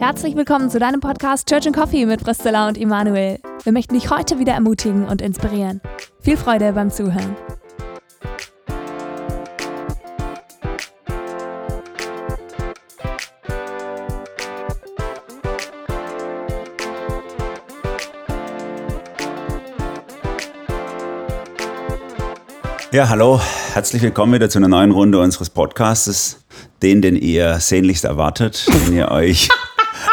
Herzlich willkommen zu deinem Podcast Church and Coffee mit Priscilla und Immanuel. Wir möchten dich heute wieder ermutigen und inspirieren. Viel Freude beim Zuhören. Ja, hallo, herzlich willkommen wieder zu einer neuen Runde unseres Podcasts, den, den ihr sehnlichst erwartet, den ihr euch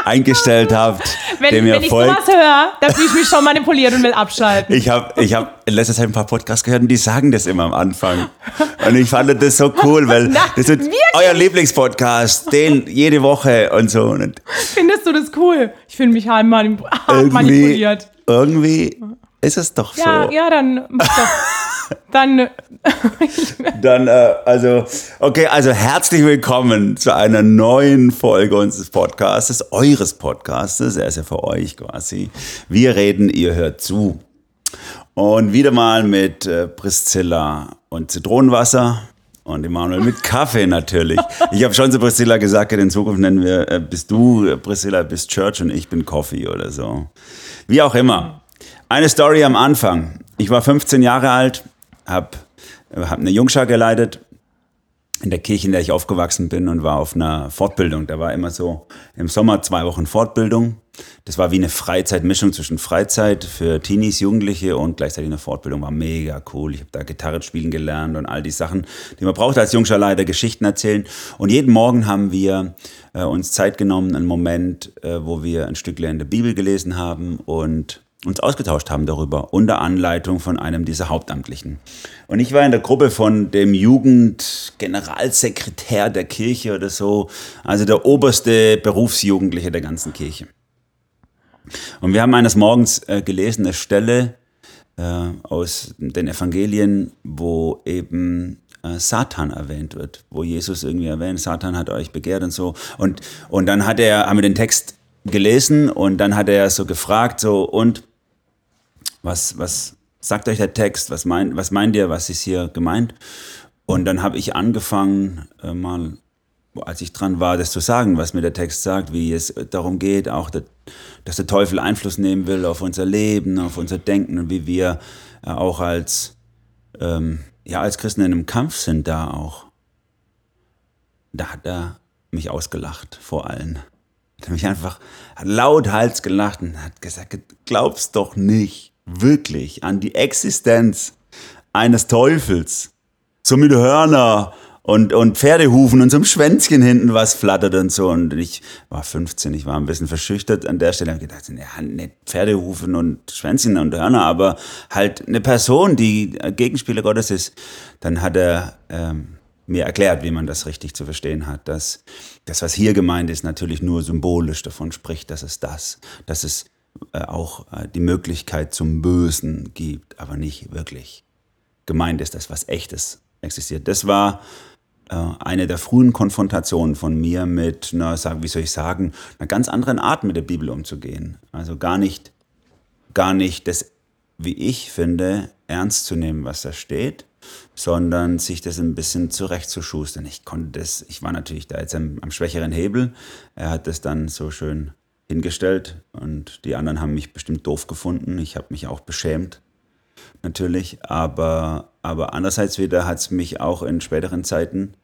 eingestellt habt, Wenn, dem ihr wenn ich folgt. sowas höre, dann fühle ich mich schon manipuliert und will abschalten. Ich habe ich hab in letzter Zeit ein paar Podcasts gehört und die sagen das immer am Anfang. Und ich fand das so cool, weil Na, das ist wirklich? euer Lieblingspodcast, den jede Woche und so. Und Findest du das cool? Ich finde mich manip irgendwie, manipuliert. irgendwie ist es doch so. Ja, ja, dann mach doch. Dann, Dann, äh, also, okay, also herzlich willkommen zu einer neuen Folge unseres Podcastes, eures Podcastes. Er ist ja für euch quasi. Wir reden, ihr hört zu. Und wieder mal mit äh, Priscilla und Zitronenwasser und Emanuel mit Kaffee natürlich. Ich habe schon zu Priscilla gesagt, in Zukunft nennen wir, äh, bist du, äh, Priscilla, bist Church und ich bin Coffee oder so. Wie auch immer. Eine Story am Anfang. Ich war 15 Jahre alt, habe hab eine Jungschar geleitet in der Kirche, in der ich aufgewachsen bin und war auf einer Fortbildung. Da war immer so im Sommer zwei Wochen Fortbildung. Das war wie eine Freizeitmischung zwischen Freizeit für Teenies, Jugendliche und gleichzeitig eine Fortbildung. War mega cool. Ich habe da Gitarre spielen gelernt und all die Sachen, die man braucht als Jungscharleiter, Geschichten erzählen. Und jeden Morgen haben wir äh, uns Zeit genommen, einen Moment, äh, wo wir ein Stück in der Bibel gelesen haben und uns ausgetauscht haben darüber, unter Anleitung von einem dieser Hauptamtlichen. Und ich war in der Gruppe von dem Jugendgeneralsekretär der Kirche oder so, also der oberste Berufsjugendliche der ganzen Kirche. Und wir haben eines Morgens äh, gelesen, eine Stelle äh, aus den Evangelien, wo eben äh, Satan erwähnt wird, wo Jesus irgendwie erwähnt, Satan hat euch begehrt und so. Und, und dann hat er, haben wir den Text gelesen und dann hat er so gefragt, so, und was, was sagt euch der Text? Was, mein, was meint ihr? Was ist hier gemeint? Und dann habe ich angefangen, äh, mal, als ich dran war, das zu sagen, was mir der Text sagt, wie es darum geht, auch, der, dass der Teufel Einfluss nehmen will auf unser Leben, auf unser Denken und wie wir äh, auch als, ähm, ja, als Christen in einem Kampf sind da auch. Da hat er mich ausgelacht vor allen. Hat mich einfach hat lauthals gelacht und hat gesagt, glaubst doch nicht wirklich an die Existenz eines Teufels. So mit Hörner und, und Pferdehufen und so einem Schwänzchen hinten, was flattert und so. Und ich war 15, ich war ein bisschen verschüchtert an der Stelle. habe gedacht, ja, nicht Pferdehufen und Schwänzchen und Hörner, aber halt eine Person, die Gegenspieler Gottes ist. Dann hat er ähm, mir erklärt, wie man das richtig zu verstehen hat. Dass das, was hier gemeint ist, natürlich nur symbolisch davon spricht, dass es das, dass es äh, auch äh, die Möglichkeit zum Bösen gibt, aber nicht wirklich gemeint ist, dass was Echtes existiert. Das war äh, eine der frühen Konfrontationen von mir mit, na, wie soll ich sagen, einer ganz anderen Art mit der Bibel umzugehen. Also gar nicht, gar nicht das, wie ich finde, ernst zu nehmen, was da steht, sondern sich das ein bisschen zurechtzuschustern. Ich konnte das, ich war natürlich da jetzt am, am schwächeren Hebel. Er hat das dann so schön hingestellt und die anderen haben mich bestimmt doof gefunden. Ich habe mich auch beschämt, natürlich. Aber, aber andererseits wieder hat es mich auch in späteren Zeiten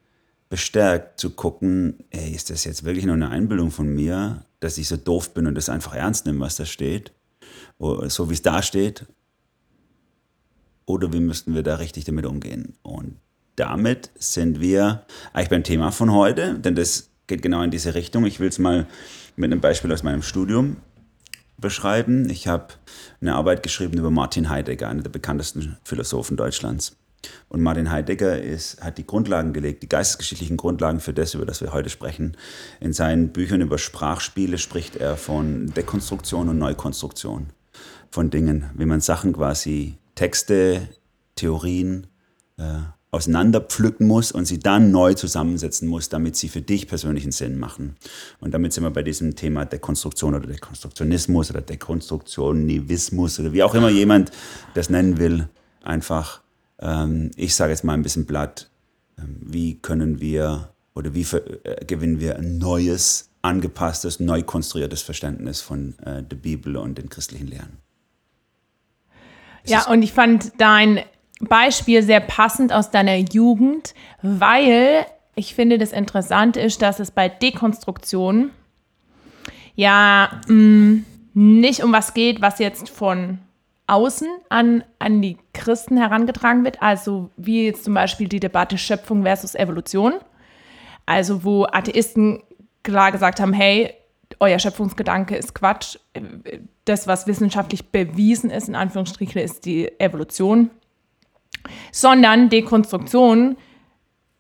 bestärkt zu gucken, ey, ist das jetzt wirklich nur eine Einbildung von mir, dass ich so doof bin und das einfach ernst nehme, was da steht, so wie es da steht, oder wie müssten wir da richtig damit umgehen? Und damit sind wir eigentlich beim Thema von heute, denn das geht genau in diese Richtung. Ich will es mal mit einem Beispiel aus meinem Studium beschreiben. Ich habe eine Arbeit geschrieben über Martin Heidegger, einer der bekanntesten Philosophen Deutschlands. Und Martin Heidegger ist, hat die Grundlagen gelegt, die geistesgeschichtlichen Grundlagen für das, über das wir heute sprechen. In seinen Büchern über Sprachspiele spricht er von Dekonstruktion und Neukonstruktion von Dingen, wie man Sachen quasi Texte, Theorien äh, auseinanderpflücken muss und sie dann neu zusammensetzen muss, damit sie für dich persönlichen Sinn machen. Und damit sind wir bei diesem Thema Dekonstruktion oder Dekonstruktionismus oder Dekonstruktionivismus oder wie auch immer jemand das nennen will. Einfach, ähm, ich sage jetzt mal ein bisschen platt, ähm, wie können wir oder wie ver- äh, gewinnen wir ein neues, angepasstes, neu konstruiertes Verständnis von äh, der Bibel und den christlichen Lehren. Es Ja, und ich fand dein Beispiel sehr passend aus deiner Jugend, weil ich finde, das Interessante ist, dass es bei Dekonstruktion ja mh, nicht um was geht, was jetzt von außen an, an die Christen herangetragen wird, also wie jetzt zum Beispiel die Debatte Schöpfung versus Evolution, also wo Atheisten klar gesagt haben, hey, euer Schöpfungsgedanke ist Quatsch, das, was wissenschaftlich bewiesen ist, in Anführungsstrichen, ist die Evolution, sondern Dekonstruktion.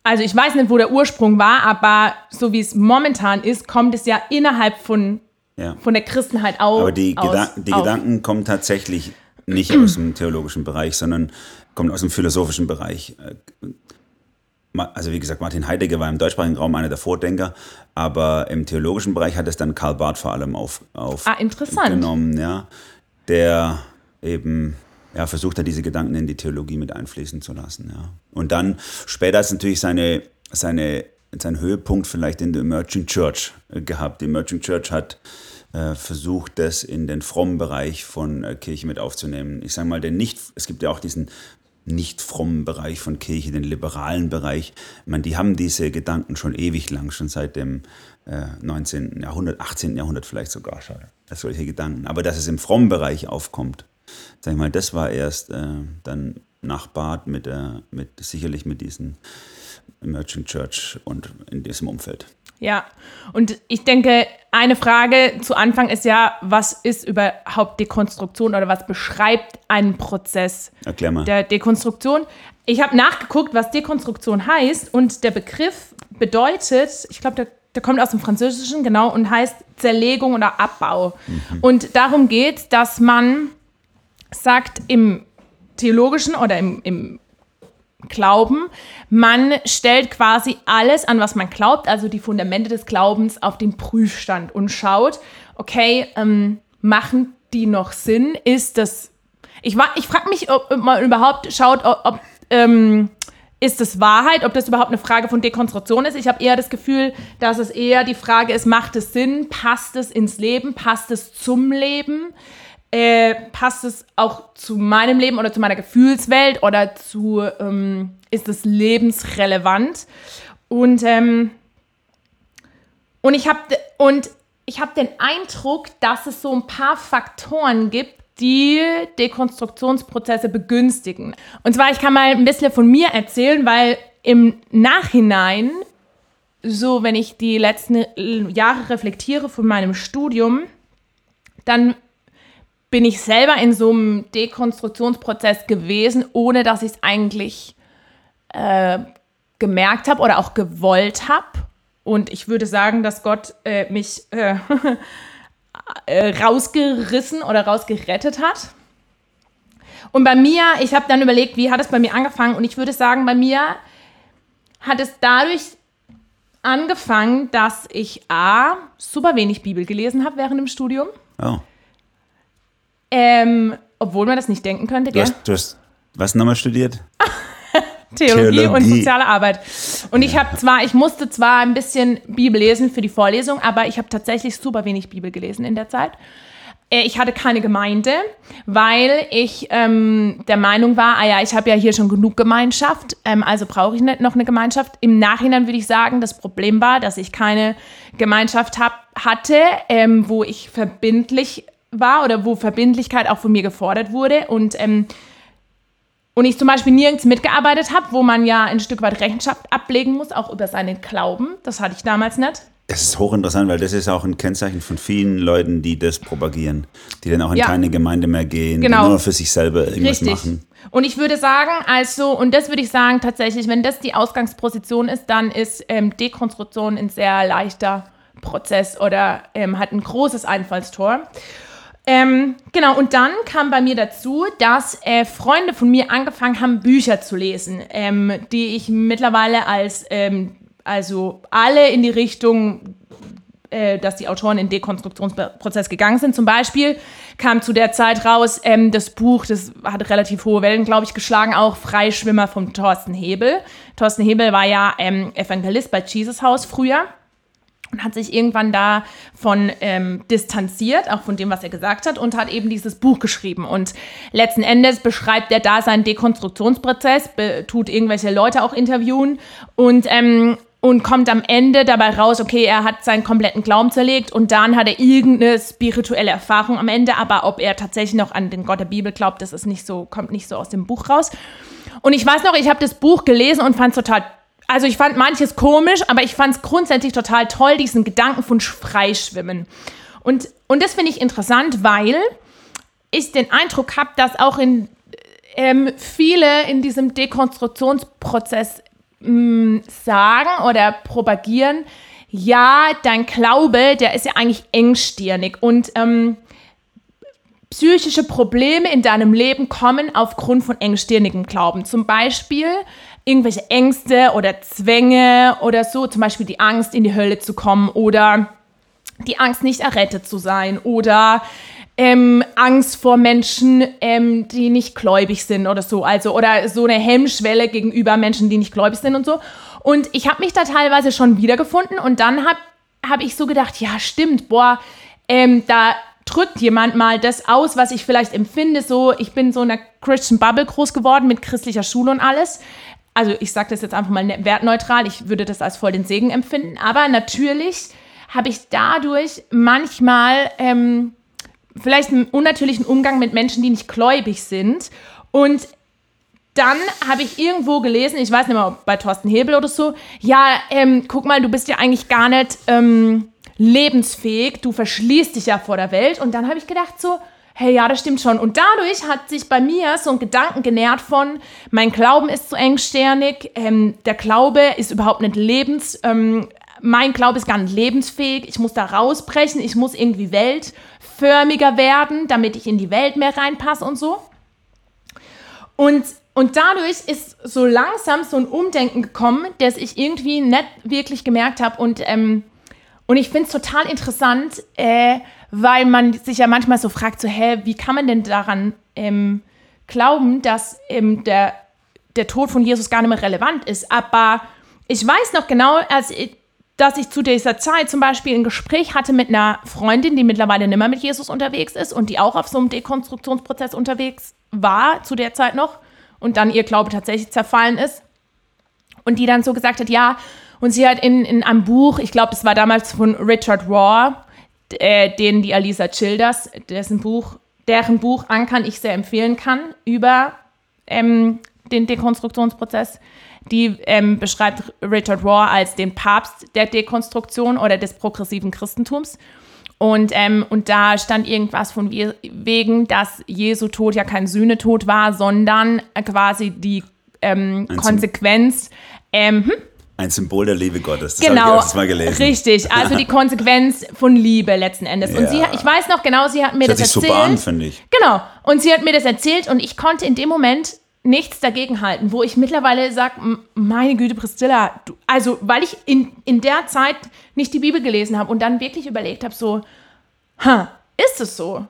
Also ich weiß nicht, wo der Ursprung war, aber so wie es momentan ist, kommt es ja innerhalb von, Ja. von der Christenheit auch. Aber die, aus, Gedan die auf. Gedanken kommen tatsächlich nicht aus dem theologischen Bereich, sondern kommen aus dem philosophischen Bereich. Also wie gesagt, Martin Heidegger war im deutschsprachigen Raum einer der Vordenker, aber im theologischen Bereich hat es dann Karl Barth vor allem auf, auf Ah, genommen, ja, der eben ja, versucht hat, diese Gedanken in die Theologie mit einfließen zu lassen. Ja. Und dann später ist natürlich seine, seine, sein Höhepunkt vielleicht in der Emerging Church äh, gehabt. Die Emerging Church hat äh, versucht, das in den frommen Bereich von äh, Kirche mit aufzunehmen. Ich sage mal, den nicht, es gibt ja auch diesen nicht frommen Bereich von Kirche, den liberalen Bereich. Ich meine, die haben diese Gedanken schon ewig lang, schon seit dem äh, 19. Jahrhundert, 18. Jahrhundert vielleicht sogar schon. Solche Gedanken. Aber dass es im frommen Bereich aufkommt, sag ich mal, das war erst äh, dann nach Bad mit, äh, mit sicherlich mit diesen Emerging Church und in diesem Umfeld. Ja, und ich denke, eine Frage zu Anfang ist ja, was ist überhaupt Dekonstruktion oder was beschreibt einen Prozess Erklär mal. der Dekonstruktion? Ich habe nachgeguckt, was Dekonstruktion heißt und der Begriff bedeutet, ich glaube, der, der kommt aus dem Französischen, genau, und heißt Zerlegung oder Abbau. Und darum geht, dass man sagt, im theologischen oder im, im Glauben. Man stellt quasi alles an, was man glaubt, also die Fundamente des Glaubens, auf den Prüfstand und schaut, okay, ähm, machen die noch Sinn? Ist das. Ich, ich frage mich, ob man überhaupt schaut, ob. ob ähm, ist es Wahrheit, ob das überhaupt eine Frage von Dekonstruktion ist? Ich habe eher das Gefühl, dass es eher die Frage ist, macht es Sinn? Passt es ins Leben? Passt es zum Leben? Äh, passt es auch zu meinem Leben oder zu meiner Gefühlswelt oder zu, ähm, ist es lebensrelevant? Und, ähm, und ich habe und ich habe den Eindruck, dass es so ein paar Faktoren gibt, die Dekonstruktionsprozesse begünstigen. Und zwar, ich kann mal ein bisschen von mir erzählen, weil im Nachhinein, so wenn ich die letzten Jahre reflektiere von meinem Studium, dann bin ich selber in so einem Dekonstruktionsprozess gewesen, ohne dass ich es eigentlich äh, gemerkt habe oder auch gewollt habe. Und ich würde sagen, dass Gott äh, mich äh, äh, rausgerissen oder rausgerettet hat. Und bei mir, ich habe dann überlegt, wie hat es bei mir angefangen? Und ich würde sagen, bei mir hat es dadurch angefangen, dass ich A, super wenig Bibel gelesen habe während dem Studium. Oh. Ähm, obwohl man das nicht denken könnte, Du gell? hast, du hast was nochmal studiert? Theologie, und Theologie. soziale Arbeit. Und ich habe zwar, ich musste zwar ein bisschen Bibel lesen für die Vorlesung, aber ich habe tatsächlich super wenig Bibel gelesen in der Zeit. Äh, Ich hatte keine Gemeinde, weil ich ähm, der Meinung war, ah ja, ich habe ja hier schon genug Gemeinschaft, ähm, also brauche ich nicht noch eine Gemeinschaft. Im Nachhinein würde ich sagen, das Problem war, dass ich keine Gemeinschaft hab, hatte, ähm, wo ich verbindlich war oder wo Verbindlichkeit auch von mir gefordert wurde und ähm, und ich zum Beispiel nirgends mitgearbeitet habe, wo man ja ein Stück weit Rechenschaft ablegen muss, auch über seinen Glauben. Das hatte ich damals nicht. Das ist hochinteressant, weil das ist auch ein Kennzeichen von vielen Leuten, die das propagieren, die dann auch in Ja. keine Gemeinde mehr gehen, Genau. die nur für sich selber irgendwas Richtig. machen. Und ich würde sagen, also, und das würde ich sagen, tatsächlich, wenn das die Ausgangsposition ist, dann ist ähm, Dekonstruktion ein sehr leichter Prozess oder ähm, hat ein großes Einfallstor. Ähm, genau, und dann kam bei mir dazu, dass äh, Freunde von mir angefangen haben, Bücher zu lesen, ähm, die ich mittlerweile als, ähm, also alle in die Richtung äh, dass die Autoren in Dekonstruktionsprozess gegangen sind. Zum Beispiel kam zu der Zeit raus ähm, das Buch, das hat relativ hohe Wellen, glaube ich, geschlagen, auch Freischwimmer von Thorsten Hebel. Thorsten Hebel war ja ähm, Evangelist bei Jesus House früher und hat sich irgendwann davon ähm, distanziert, auch von dem, was er gesagt hat, und hat eben dieses Buch geschrieben. Und letzten Endes beschreibt er da seinen Dekonstruktionsprozess, tut irgendwelche Leute auch interviewen und ähm, und kommt am Ende dabei raus, okay, er hat seinen kompletten Glauben zerlegt und dann hat er irgendeine spirituelle Erfahrung am Ende, aber ob er tatsächlich noch an den Gott der Bibel glaubt, das ist nicht so, kommt nicht so aus dem Buch raus. Und ich weiß noch, ich habe das Buch gelesen und fand es total also ich fand manches komisch, aber ich fand es grundsätzlich total toll, diesen Gedanken von Freischwimmen. Und, und das finde ich interessant, weil ich den Eindruck habe, dass auch in, ähm, viele in diesem Dekonstruktionsprozess mh, mm, sagen oder propagieren, ja, dein Glaube, der ist ja eigentlich engstirnig und ähm, psychische Probleme in deinem Leben kommen aufgrund von engstirnigem Glauben. Zum Beispiel irgendwelche Ängste oder Zwänge oder so, zum Beispiel die Angst, in die Hölle zu kommen oder die Angst, nicht errettet zu sein oder ähm, Angst vor Menschen, ähm, die nicht gläubig sind oder so, also oder so eine Hemmschwelle gegenüber Menschen, die nicht gläubig sind und so. Und ich habe mich da teilweise schon wiedergefunden und dann habe hab ich so gedacht, ja stimmt, boah, ähm, da drückt jemand mal das aus, was ich vielleicht empfinde. So, ich bin so in einer Christian Bubble groß geworden mit christlicher Schule und alles also ich sage das jetzt einfach mal ne, wertneutral, ich würde das als voll den Segen empfinden, aber natürlich habe ich dadurch manchmal ähm, vielleicht einen unnatürlichen Umgang mit Menschen, die nicht gläubig sind. Und dann habe ich irgendwo gelesen, ich weiß nicht mehr, bei Thorsten Hebel oder so, ja, ähm, guck mal, du bist ja eigentlich gar nicht ähm, lebensfähig, du verschließt dich ja vor der Welt. Und dann habe ich gedacht so, hey, ja, das stimmt schon. Und dadurch hat sich bei mir so ein Gedanken genährt von, mein Glauben ist zu engsternig, ähm, der Glaube ist überhaupt nicht lebens, ähm, mein Glaube ist gar nicht lebensfähig, ich muss da rausbrechen, ich muss irgendwie weltförmiger werden, damit ich in die Welt mehr reinpasse und so. Und, und dadurch ist so langsam so ein Umdenken gekommen, das ich irgendwie nicht wirklich gemerkt habe. Und, ähm, und ich finde es total interessant, äh, weil man sich ja manchmal so fragt, so, hä, wie kann man denn daran ähm, glauben, dass ähm, der, der Tod von Jesus gar nicht mehr relevant ist. Aber ich weiß noch genau, als dass ich zu dieser Zeit zum Beispiel ein Gespräch hatte mit einer Freundin, die mittlerweile nicht mehr mit Jesus unterwegs ist und die auch auf so einem Dekonstruktionsprozess unterwegs war, zu der Zeit noch, und dann ihr Glaube tatsächlich zerfallen ist. Und die dann so gesagt hat, ja, und sie hat in, in einem Buch, ich glaube, das war damals von Richard Raw, äh, den die Alisa Childers, dessen Buch, deren Buch Ankern ich sehr empfehlen kann, über ähm, den Dekonstruktionsprozess. Die ähm, beschreibt Richard Raw als den Papst der Dekonstruktion oder des progressiven Christentums. Und, ähm, und da stand irgendwas von wegen, dass Jesu Tod ja kein Sühnetod war, sondern quasi die ähm, Konsequenz. Ähm, hm? Ein Symbol der Liebe Gottes. Das genau, habe ich mal gelesen. Richtig, also die Konsequenz von Liebe letzten Endes. Ja. Und sie, ich weiß noch genau, sie hat mir das, das erzählt. Super an, finde ich. Genau. Und sie hat mir das erzählt und ich konnte in dem Moment nichts dagegen halten, wo ich mittlerweile sage, meine Güte, Priscilla, du, also weil ich in, in der Zeit nicht die Bibel gelesen habe und dann wirklich überlegt habe, so, ha, ist es so?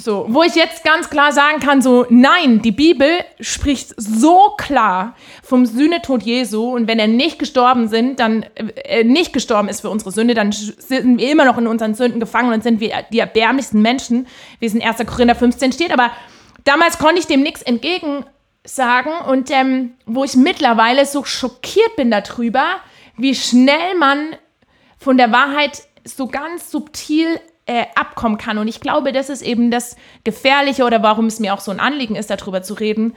So, wo ich jetzt ganz klar sagen kann, so, nein, die Bibel spricht so klar vom Sühnetod Jesu und wenn er nicht gestorben sind, dann äh, nicht gestorben ist für unsere Sünde, dann sind wir immer noch in unseren Sünden gefangen und sind wir die erbärmlichsten Menschen, wie es in 1. Korinther 15 steht, aber damals konnte ich dem nichts entgegen sagen und ähm, wo ich mittlerweile so schockiert bin darüber, wie schnell man von der Wahrheit so ganz subtil äh, abkommen kann. Und ich glaube, das ist eben das Gefährliche oder warum es mir auch so ein Anliegen ist, darüber zu reden,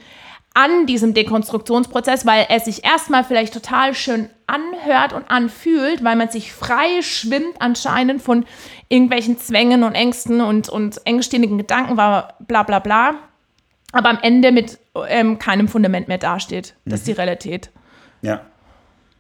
an diesem Dekonstruktionsprozess, weil es sich erstmal vielleicht total schön anhört und anfühlt, weil man sich frei schwimmt anscheinend von irgendwelchen Zwängen und Ängsten und, und engstirnigen Gedanken, war bla bla bla, aber am Ende mit ähm, keinem Fundament mehr dasteht. Das ist die mhm. Realität. Ja,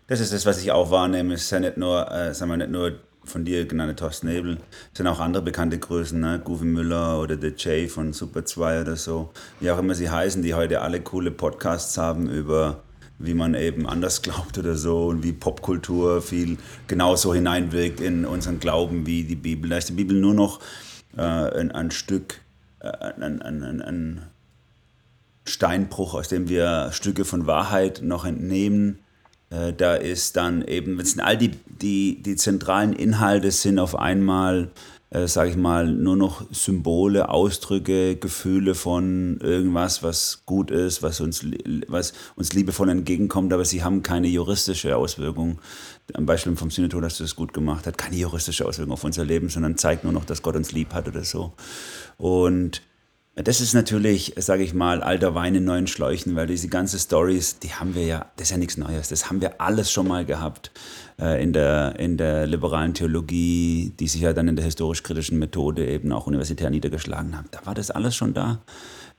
das ist das, was ich auch wahrnehme. Es ist ja nicht nur, äh, sagen wir, nicht nur von dir genannte Thorsten Nebel, sind auch andere bekannte Größen, ne? Goofy Müller oder The Jay von Super 2 oder so, wie auch immer sie heißen, die heute alle coole Podcasts haben über wie man eben anders glaubt oder so und wie Popkultur viel genauso hineinwirkt in unseren Glauben wie die Bibel. Da ist die Bibel nur noch äh, ein, ein, Stück, äh, ein, ein, ein Steinbruch, aus dem wir Stücke von Wahrheit noch entnehmen. Äh, da ist dann eben, wenn es all die, die, die zentralen Inhalte sind auf einmal äh, sage ich mal, nur noch Symbole, Ausdrücke, Gefühle von irgendwas, was gut ist, was uns, was uns liebevoll entgegenkommt, aber sie haben keine juristische Auswirkung. Am Beispiel vom Synodon hast du das gut gemacht, hat keine juristische Auswirkung auf unser Leben, sondern zeigt nur noch, dass Gott uns lieb hat oder so. Und das ist natürlich, sage ich mal, alter Wein in neuen Schläuchen, weil diese ganzen Stories, die haben wir ja, das ist ja nichts Neues, das haben wir alles schon mal gehabt äh, in, der, in der liberalen Theologie, die sich ja dann in der historisch-kritischen Methode eben auch universitär niedergeschlagen hat. Da war das alles schon da.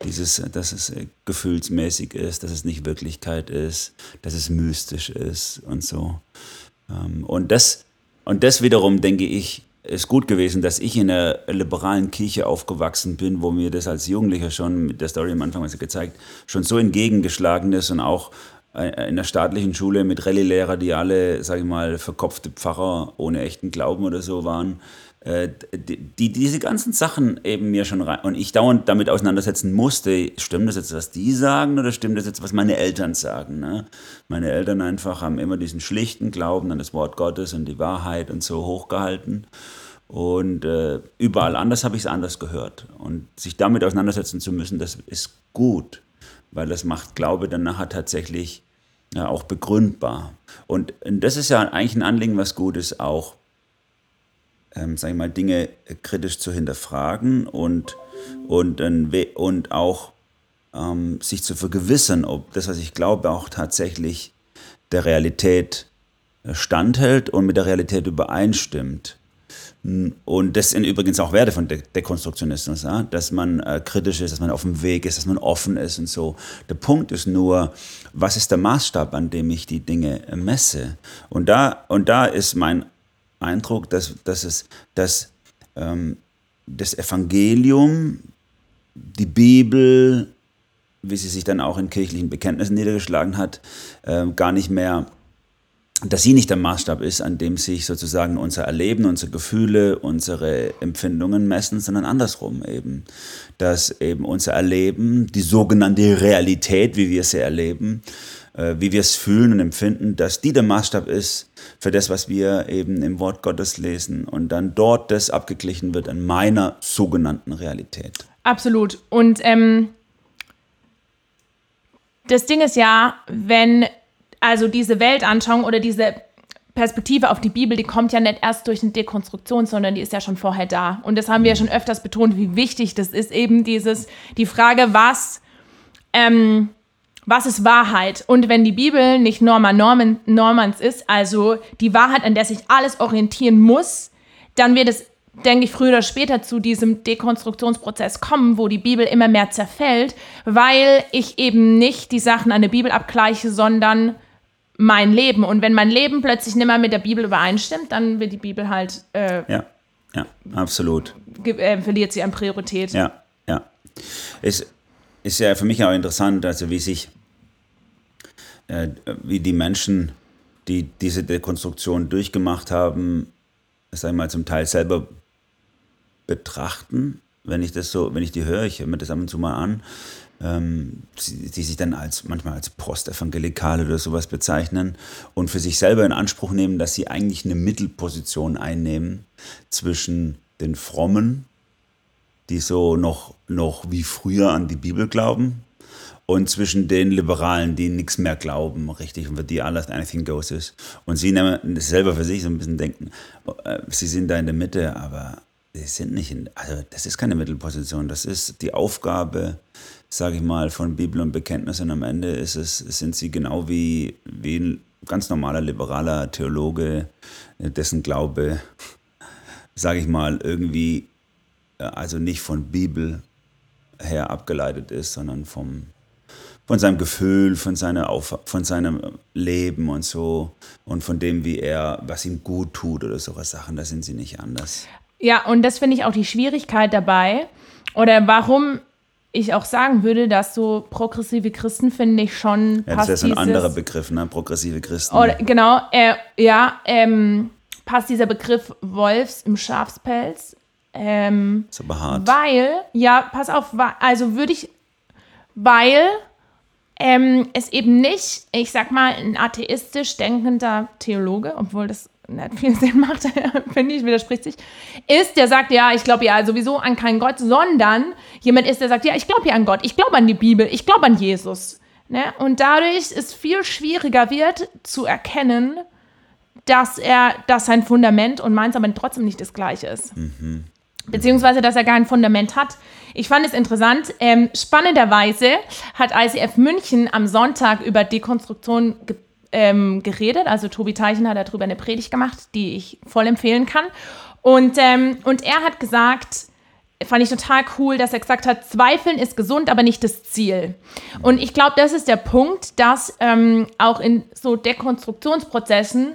Dieses, dass es gefühlsmäßig ist, dass es nicht Wirklichkeit ist, dass es mystisch ist und so. Ähm, und das, und das wiederum, denke ich, ist gut gewesen, dass ich in einer liberalen Kirche aufgewachsen bin, wo mir das als Jugendlicher schon mit der Story am Anfang was gezeigt, schon so entgegengeschlagen ist und auch äh, in der staatlichen Schule mit Rallye-Lehrer, die alle, sage ich mal, verkopfte Pfarrer ohne echten Glauben oder so waren, die, die, diese ganzen Sachen eben mir schon rein und ich dauernd damit auseinandersetzen musste, stimmt das jetzt, was die sagen oder stimmt das jetzt, was meine Eltern sagen? Ne? Meine Eltern einfach haben immer diesen schlichten Glauben an das Wort Gottes und die Wahrheit und so hochgehalten. Und äh, überall anders habe ich es anders gehört. Und sich damit auseinandersetzen zu müssen, das ist gut, weil das macht Glaube dann nachher tatsächlich ja, auch begründbar. Und, und das ist ja eigentlich ein Anliegen, was gut ist, auch, ähm, sag ich mal, Dinge kritisch zu hinterfragen und, und, und auch ähm, sich zu vergewissern, ob das, was ich glaube, auch tatsächlich der Realität standhält und mit der Realität übereinstimmt. Und das sind übrigens auch Werte von De Dekonstruktionismus, ja? dass man äh, kritisch ist, dass man auf dem Weg ist, dass man offen ist und so. Der Punkt ist nur, was ist der Maßstab, an dem ich die Dinge messe? Und da, und da ist mein Eindruck, dass, dass, es, dass ähm, das Evangelium, die Bibel, wie sie sich dann auch in kirchlichen Bekenntnissen niedergeschlagen hat, äh, gar nicht mehr dass sie nicht der Maßstab ist, an dem sich sozusagen unser Erleben, unsere Gefühle, unsere Empfindungen messen, sondern andersrum eben. Dass eben unser Erleben, die sogenannte Realität, wie wir sie erleben, wie wir es fühlen und empfinden, dass die der Maßstab ist für das, was wir eben im Wort Gottes lesen und dann dort das abgeglichen wird an meiner sogenannten Realität. Absolut. Und ähm, das Ding ist ja, wenn also diese Weltanschauung oder diese Perspektive auf die Bibel, die kommt ja nicht erst durch eine Dekonstruktion, sondern die ist ja schon vorher da. Und das haben wir ja schon öfters betont, wie wichtig das ist, eben dieses, die Frage, was, ähm, was ist Wahrheit? Und wenn die Bibel nicht Norma Norman, Normans ist, also die Wahrheit, an der sich alles orientieren muss, dann wird es, denke ich, früher oder später zu diesem Dekonstruktionsprozess kommen, wo die Bibel immer mehr zerfällt, weil ich eben nicht die Sachen an der Bibel abgleiche, sondern mein Leben. Und wenn mein Leben plötzlich nicht mehr mit der Bibel übereinstimmt, dann wird die Bibel halt. Äh, ja, ja, absolut. Äh, verliert sie an Priorität. Ja, ja. Es ist ja für mich auch interessant, also wie sich, äh, wie die Menschen, die diese Dekonstruktion durchgemacht haben, sag ich mal, zum Teil selber betrachten. Wenn ich das so, wenn ich die höre, ich höre mir das ab und zu mal an, ähm, die, die, sich dann als manchmal als Postevangelikale oder sowas bezeichnen und für sich selber in Anspruch nehmen, dass sie eigentlich eine Mittelposition einnehmen zwischen den Frommen, die so noch, noch wie früher an die Bibel glauben, und zwischen den Liberalen, die nichts mehr glauben, richtig, und für die alles anything goes ist. Und sie nehmen selber für sich so ein bisschen denken, äh, sie sind da in der Mitte, aber sie sind nicht in, also das ist keine Mittelposition, das ist die Aufgabe sage ich mal, von Bibel und Bekenntnis. Und am Ende ist es, sind sie genau wie, wie ein ganz normaler liberaler Theologe, dessen Glaube, sage ich mal, irgendwie, also nicht von Bibel her abgeleitet ist, sondern vom, von seinem Gefühl, von, seiner Auf von seinem Leben und so und von dem, wie er, was ihm gut tut oder sowas Sachen, da sind sie nicht anders. Ja, und das finde ich auch die Schwierigkeit dabei. Oder warum ich auch sagen würde, dass so progressive Christen finde ich schon. Ja, das so ein anderer Begriff, ne? Progressive Christen. Oder, genau, äh, ja, ähm, passt dieser Begriff Wolfs im Schafspelz. Ähm, ist aber hart. Weil, ja, pass auf, also würde ich, weil ähm, es eben nicht, ich sag mal, ein atheistisch denkender Theologe, obwohl das nicht viel Sinn macht, finde ich, widerspricht sich, ist, der sagt, ja, ich glaube ja sowieso an keinen Gott, sondern jemand ist, der sagt, ja, ich glaube ja an Gott, ich glaube an die Bibel, ich glaube an Jesus. Ne? Und dadurch ist viel schwieriger wird zu erkennen, dass er, dass sein Fundament und meins aber trotzdem nicht das gleiche ist. Mhm. Beziehungsweise, dass er gar ein Fundament hat. Ich fand es interessant. Ähm, spannenderweise hat ICF München am Sonntag über Dekonstruktion ge ähm, geredet. Also Tobi Teichen hat darüber eine Predigt gemacht, die ich voll empfehlen kann. Und, ähm, und er hat gesagt, fand ich total cool, dass er gesagt hat, Zweifeln ist gesund, aber nicht das Ziel. Und ich glaube, das ist der Punkt, dass ähm, auch in so Dekonstruktionsprozessen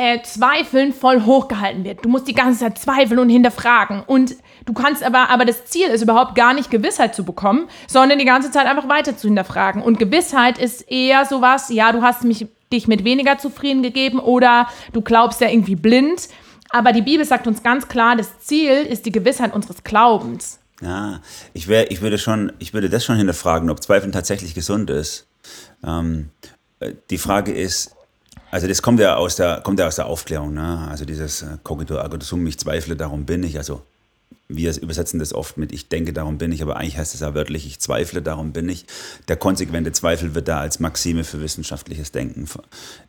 äh, Zweifeln voll hochgehalten wird. Du musst die ganze Zeit zweifeln und hinterfragen. Und du kannst aber, aber das Ziel ist überhaupt gar nicht Gewissheit zu bekommen, sondern die ganze Zeit einfach weiter zu hinterfragen. Und Gewissheit ist eher sowas, ja, du hast mich, dich mit weniger zufrieden gegeben oder du glaubst ja irgendwie blind. Aber die Bibel sagt uns ganz klar, das Ziel ist die Gewissheit unseres Glaubens. Ja, ich, wär, ich, würde schon, ich würde das schon hinterfragen, ob Zweifeln tatsächlich gesund ist. Ähm, äh, die Frage ist, also das kommt ja aus der, kommt ja aus der Aufklärung, ne? also dieses äh, Cogito ergo sum, ich zweifle, darum bin ich, also wir übersetzen das oft mit ich denke, darum bin ich, aber eigentlich heißt es ja wörtlich, ich zweifle, darum bin ich. Der konsequente Zweifel wird da als Maxime für wissenschaftliches Denken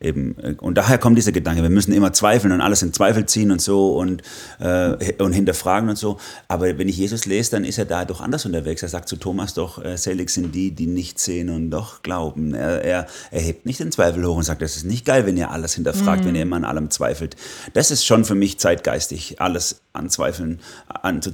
eben. Äh, und daher kommt dieser Gedanke, wir müssen immer zweifeln und alles in Zweifel ziehen und so und, äh, und hinterfragen und so. Aber wenn ich Jesus lese, dann ist er da doch anders unterwegs. Er sagt zu Thomas doch, äh, selig sind die, die nicht sehen und doch glauben. Er, er, er hebt nicht den Zweifel hoch und sagt, das ist nicht geil, wenn ihr alles hinterfragt, mhm. wenn ihr immer an allem zweifelt. Das ist schon für mich zeitgeistig, alles anzweifeln, anzuzweifeln.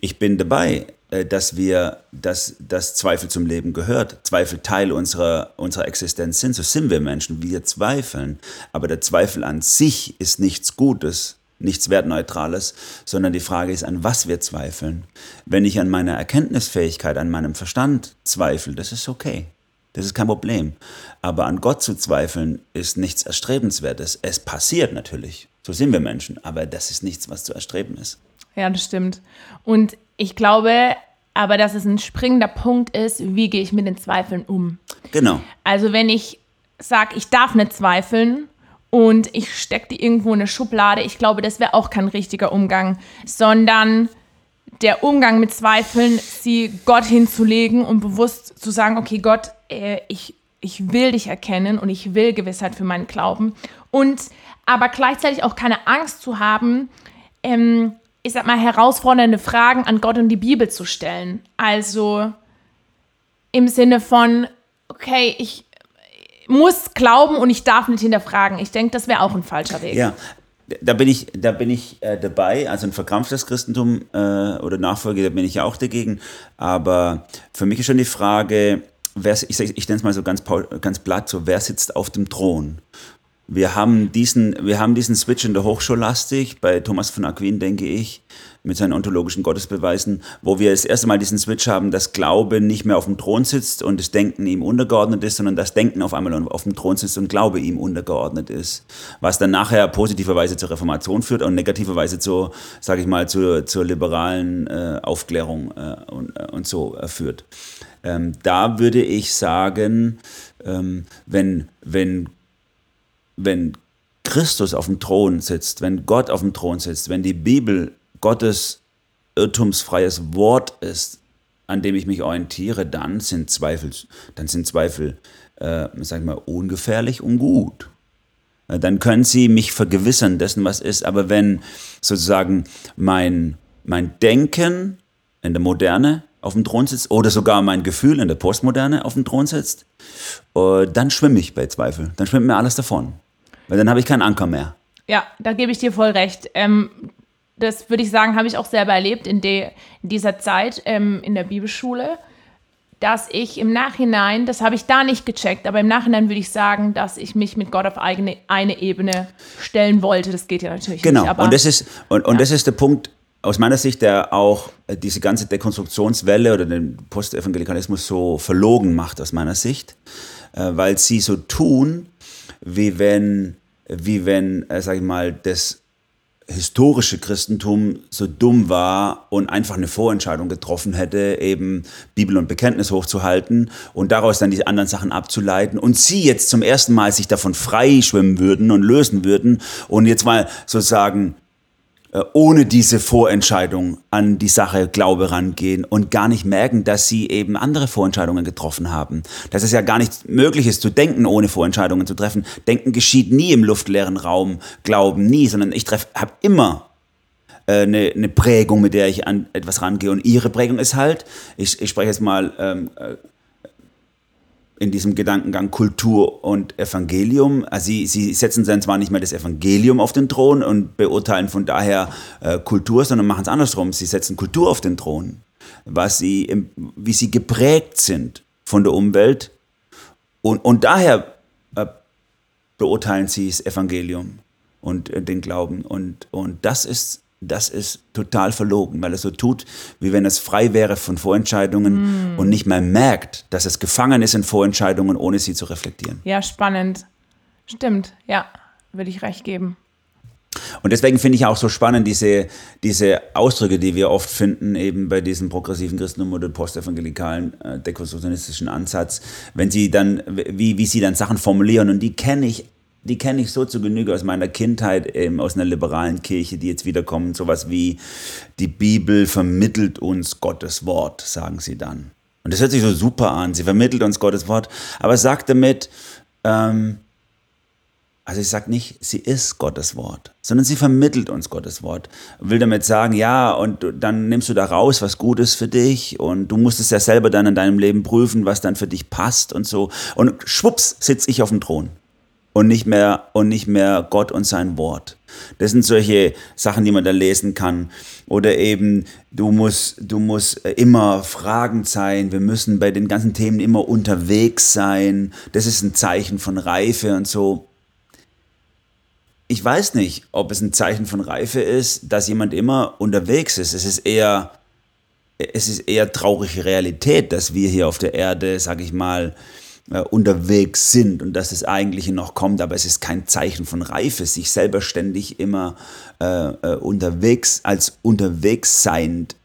Ich bin dabei, äh, dass wir, dass, dass Zweifel zum Leben gehört, Zweifel Teil unserer, unserer Existenz sind. So sind wir Menschen, wir zweifeln. Aber der Zweifel an sich ist nichts Gutes, nichts Wertneutrales, sondern die Frage ist, an was wir zweifeln. Wenn ich an meiner Erkenntnisfähigkeit, an meinem Verstand zweifle, das ist okay. Das ist kein Problem. Aber an Gott zu zweifeln ist nichts Erstrebenswertes. Es passiert natürlich. So sind wir Menschen, aber das ist nichts, was zu erstreben ist. Ja, das stimmt. Und ich glaube aber, dass es ein springender Punkt ist, wie gehe ich mit den Zweifeln um. Genau. Also wenn ich sage, ich darf nicht zweifeln und ich stecke die irgendwo in eine Schublade, ich glaube, das wäre auch kein richtiger Umgang, sondern der Umgang mit Zweifeln, sie Gott hinzulegen und bewusst zu sagen, okay, Gott, äh, ich, ich will dich erkennen und ich will Gewissheit für meinen Glauben. Und aber gleichzeitig auch keine Angst zu haben, ähm, ich sag mal, herausfordernde Fragen an Gott und die Bibel zu stellen. Also im Sinne von, okay, ich muss glauben und ich darf nicht hinterfragen. Ich denke, das wäre auch ein falscher Weg. Ja, da bin ich, da bin ich äh, dabei. Also ein verkrampftes Christentum äh, oder Nachfolge, da bin ich ja auch dagegen. Aber für mich ist schon die Frage, wer, ich, ich nenne es mal so ganz, ganz platt, so, wer sitzt auf dem Thron? Wir haben diesen, wir haben diesen Switch in der Hochschullastig, bei Thomas von Aquin, denke ich, mit seinen ontologischen Gottesbeweisen, wo wir das erste Mal diesen Switch haben, dass Glaube nicht mehr auf dem Thron sitzt und das Denken ihm untergeordnet ist, sondern das Denken auf einmal auf dem Thron sitzt und Glaube ihm untergeordnet ist. Was dann nachher positiverweise zur Reformation führt und negativerweise zur, sage ich mal, zur, zur liberalen äh, Aufklärung äh, und, äh, und so äh, führt. Ähm, da würde ich sagen, ähm, wenn, wenn wenn Christus auf dem Thron sitzt, wenn Gott auf dem Thron sitzt, wenn die Bibel Gottes irrtumsfreies Wort ist, an dem ich mich orientiere, dann sind Zweifel, dann sind Zweifel, äh, sag ich mal, ungefährlich und gut. Äh, dann können sie mich vergewissern dessen, was ist. Aber wenn sozusagen mein, mein Denken in der Moderne auf dem Thron sitzt oder sogar mein Gefühl in der Postmoderne auf dem Thron sitzt, äh, dann schwimme ich bei Zweifel. Dann schwimmt mir alles davon. Weil dann habe ich keinen Anker mehr. Ja, da gebe ich dir voll recht. Ähm, das würde ich sagen, habe ich auch selber erlebt in, de, in dieser Zeit ähm, in der Bibelschule, dass ich im Nachhinein, das habe ich da nicht gecheckt, aber im Nachhinein würde ich sagen, dass ich mich mit Gott auf eigene, eine Ebene stellen wollte. Das geht ja natürlich genau. nicht. Genau, und, das ist, und, und ja. das ist der Punkt aus meiner Sicht, der auch äh, diese ganze Dekonstruktionswelle oder den Postevangelikalismus so verlogen macht aus meiner Sicht, äh, weil sie so tun, wie wenn, wie wenn, äh, sag ich mal, das historische Christentum so dumm war und einfach eine Vorentscheidung getroffen hätte, eben Bibel und Bekenntnis hochzuhalten und daraus dann die anderen Sachen abzuleiten und sie jetzt zum ersten Mal sich davon freischwimmen würden und lösen würden und jetzt mal sozusagen ohne diese Vorentscheidung an die Sache Glaube rangehen und gar nicht merken, dass sie eben andere Vorentscheidungen getroffen haben. Dass es ja gar nicht möglich ist zu denken, ohne Vorentscheidungen zu treffen. Denken geschieht nie im luftleeren Raum, Glauben nie, sondern ich habe immer äh, eine, eine Prägung, mit der ich an etwas rangehe. Und ihre Prägung ist halt, ich, ich spreche jetzt mal ähm, äh, in diesem Gedankengang Kultur und Evangelium. Also sie, sie setzen dann zwar nicht mehr das Evangelium auf den Thron und beurteilen von daher äh, Kultur, sondern machen es andersrum. Sie setzen Kultur auf den Thron, was sie, wie sie geprägt sind von der Umwelt und, und daher äh, beurteilen sie das Evangelium und äh, den Glauben. Und, und das ist das ist total verlogen, weil es so tut, wie wenn es frei wäre von Vorentscheidungen mm. und nicht mehr merkt, dass es gefangen ist in Vorentscheidungen, ohne sie zu reflektieren. Ja, spannend. Stimmt, ja, würde ich recht geben. Und deswegen finde ich auch so spannend diese, diese Ausdrücke, die wir oft finden, eben bei diesem progressiven Christentum oder postevangelikalen äh, dekonstruktionistischen Ansatz, wenn sie dann, wie, wie sie dann Sachen formulieren und die kenne ich die kenne ich so zu Genüge aus meiner Kindheit, eben aus einer liberalen Kirche, die jetzt wiederkommen. Sowas wie, die Bibel vermittelt uns Gottes Wort, sagen sie dann. Und das hört sich so super an. Sie vermittelt uns Gottes Wort, aber sagt damit, ähm, also ich sage nicht, sie ist Gottes Wort, sondern sie vermittelt uns Gottes Wort. Will damit sagen, ja, und dann nimmst du da raus, was gut ist für dich und du musst es ja selber dann in deinem Leben prüfen, was dann für dich passt und so. Und schwupps sitze ich auf dem Thron und nicht mehr und nicht mehr Gott und sein Wort. Das sind solche Sachen, die man da lesen kann. Oder eben, du musst, du musst immer fragend sein. Wir müssen bei den ganzen Themen immer unterwegs sein. Das ist ein Zeichen von Reife und so. Ich weiß nicht, ob es ein Zeichen von Reife ist, dass jemand immer unterwegs ist. Es ist eher, es ist eher traurige Realität, dass wir hier auf der Erde, sag ich mal, äh, unterwegs sind und dass das Eigentliche noch kommt, aber es ist kein Zeichen von Reife, sich selber ständig immer äh, äh unterwegs als unterwegs seiend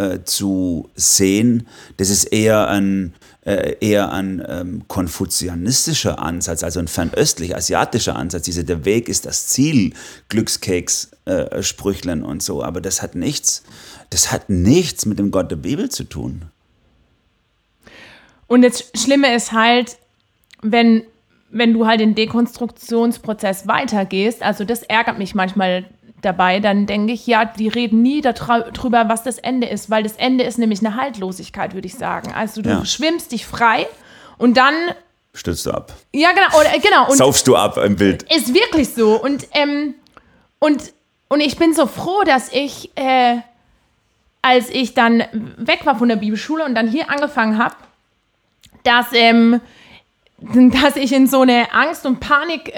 äh, zu sehen. Das ist eher ein, äh, eher ein ähm, konfuzianistischer Ansatz, also ein fernöstlich asiatischer Ansatz. Diese, der Weg ist das Ziel, Glückskeks, äh, Sprüchlern und so, aber das hat nichts, das hat nichts mit dem Gott der Bibel zu tun. Und das Schlimme ist halt, wenn, wenn du halt den Dekonstruktionsprozess weitergehst, also das ärgert mich manchmal dabei, dann denke ich, ja, die reden nie darüber, was das Ende ist, weil das Ende ist nämlich eine Haltlosigkeit, würde ich sagen. Also du ja. schwimmst dich frei und dann stürzt du ab. Ja, genau. Oder, genau. Und Saufst du ab im Bild. Ist wirklich so. Und, ähm, und, und ich bin so froh, dass ich, äh, als ich dann weg war von der Bibelschule und dann hier angefangen habe, dass, ähm, dass ich in so eine Angst- und Panikzeit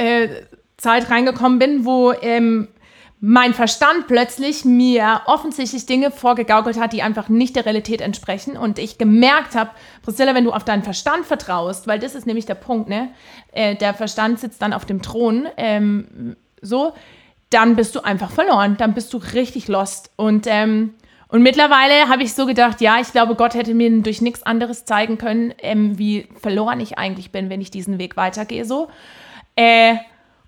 äh, reingekommen bin, wo ähm, mein Verstand plötzlich mir offensichtlich Dinge vorgegaukelt hat, die einfach nicht der Realität entsprechen. Und ich gemerkt habe, Priscilla, wenn du auf deinen Verstand vertraust, weil das ist nämlich der Punkt, ne? Äh, der Verstand sitzt dann auf dem Thron, ähm, so, dann bist du einfach verloren, dann bist du richtig lost. Und ähm, und mittlerweile habe ich so gedacht, ja, ich glaube, Gott hätte mir durch nichts anderes zeigen können, ähm, wie verloren ich eigentlich bin, wenn ich diesen Weg weitergehe. So. Äh,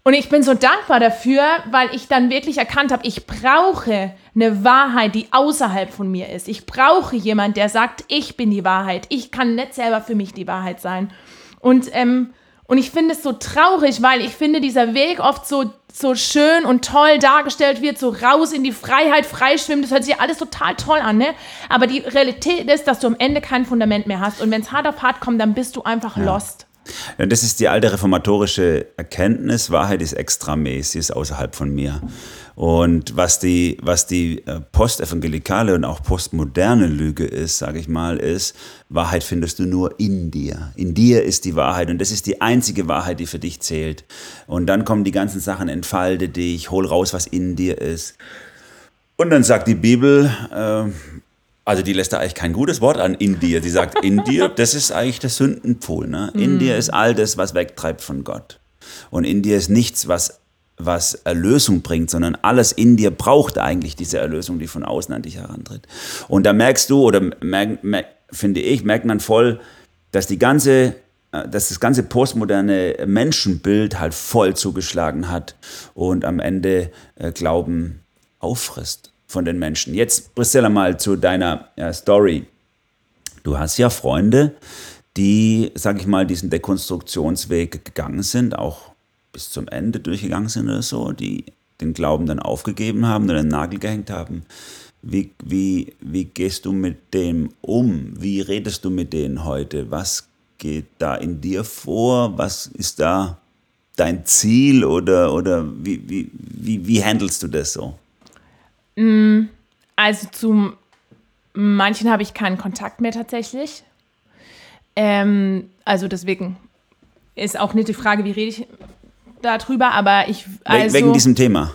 und ich bin so dankbar dafür, weil ich dann wirklich erkannt habe, ich brauche eine Wahrheit, die außerhalb von mir ist. Ich brauche jemanden, der sagt, ich bin die Wahrheit. Ich kann nicht selber für mich die Wahrheit sein. Und, ähm, und ich finde es so traurig, weil ich finde, dieser Weg oft so so schön und toll dargestellt wird, so raus in die Freiheit, freischwimmen, das hört sich alles total toll an, ne? Aber die Realität ist, dass du am Ende kein Fundament mehr hast und wenn es hart auf hart kommt, dann bist du einfach ja. lost. Ja, das ist die alte reformatorische Erkenntnis, Wahrheit ist extramäßig, sie ist außerhalb von mir. Und was die, was die äh, postevangelikale und auch postmoderne Lüge ist, sage ich mal, ist, Wahrheit findest du nur in dir. In dir ist die Wahrheit und das ist die einzige Wahrheit, die für dich zählt. Und dann kommen die ganzen Sachen, entfalte dich, hol raus, was in dir ist. Und dann sagt die Bibel, äh, also die lässt da eigentlich kein gutes Wort an in dir. Die sagt, in dir, das ist eigentlich der Sündenpol. Ne? In dir ist all das, was wegtreibt von Gott. Und in dir ist nichts, was, was Erlösung bringt, sondern alles in dir braucht eigentlich diese Erlösung, die von außen an dich herantritt. Und da merkst du, oder merk, merk, finde ich, merkt man voll, dass die ganze äh, dass das ganze postmoderne Menschenbild halt voll zugeschlagen hat und am Ende äh, Glauben auffrisst von den Menschen. Jetzt, Priscilla, mal zu deiner äh, Story. Du hast ja Freunde, die, sag ich mal, diesen Dekonstruktionsweg gegangen sind, auch bis zum Ende durchgegangen sind oder so, die den Glauben dann aufgegeben haben oder den Nagel gehängt haben. Wie, wie, wie gehst du mit dem um? Wie redest du mit denen heute? Was geht da in dir vor? Was ist da dein Ziel oder, oder wie, wie, wie, wie handelst du das so? Also zu manchen habe ich keinen Kontakt mehr tatsächlich. Ähm, also deswegen ist auch nicht die Frage, wie rede ich darüber, aber ich. Also, Wegen diesem Thema?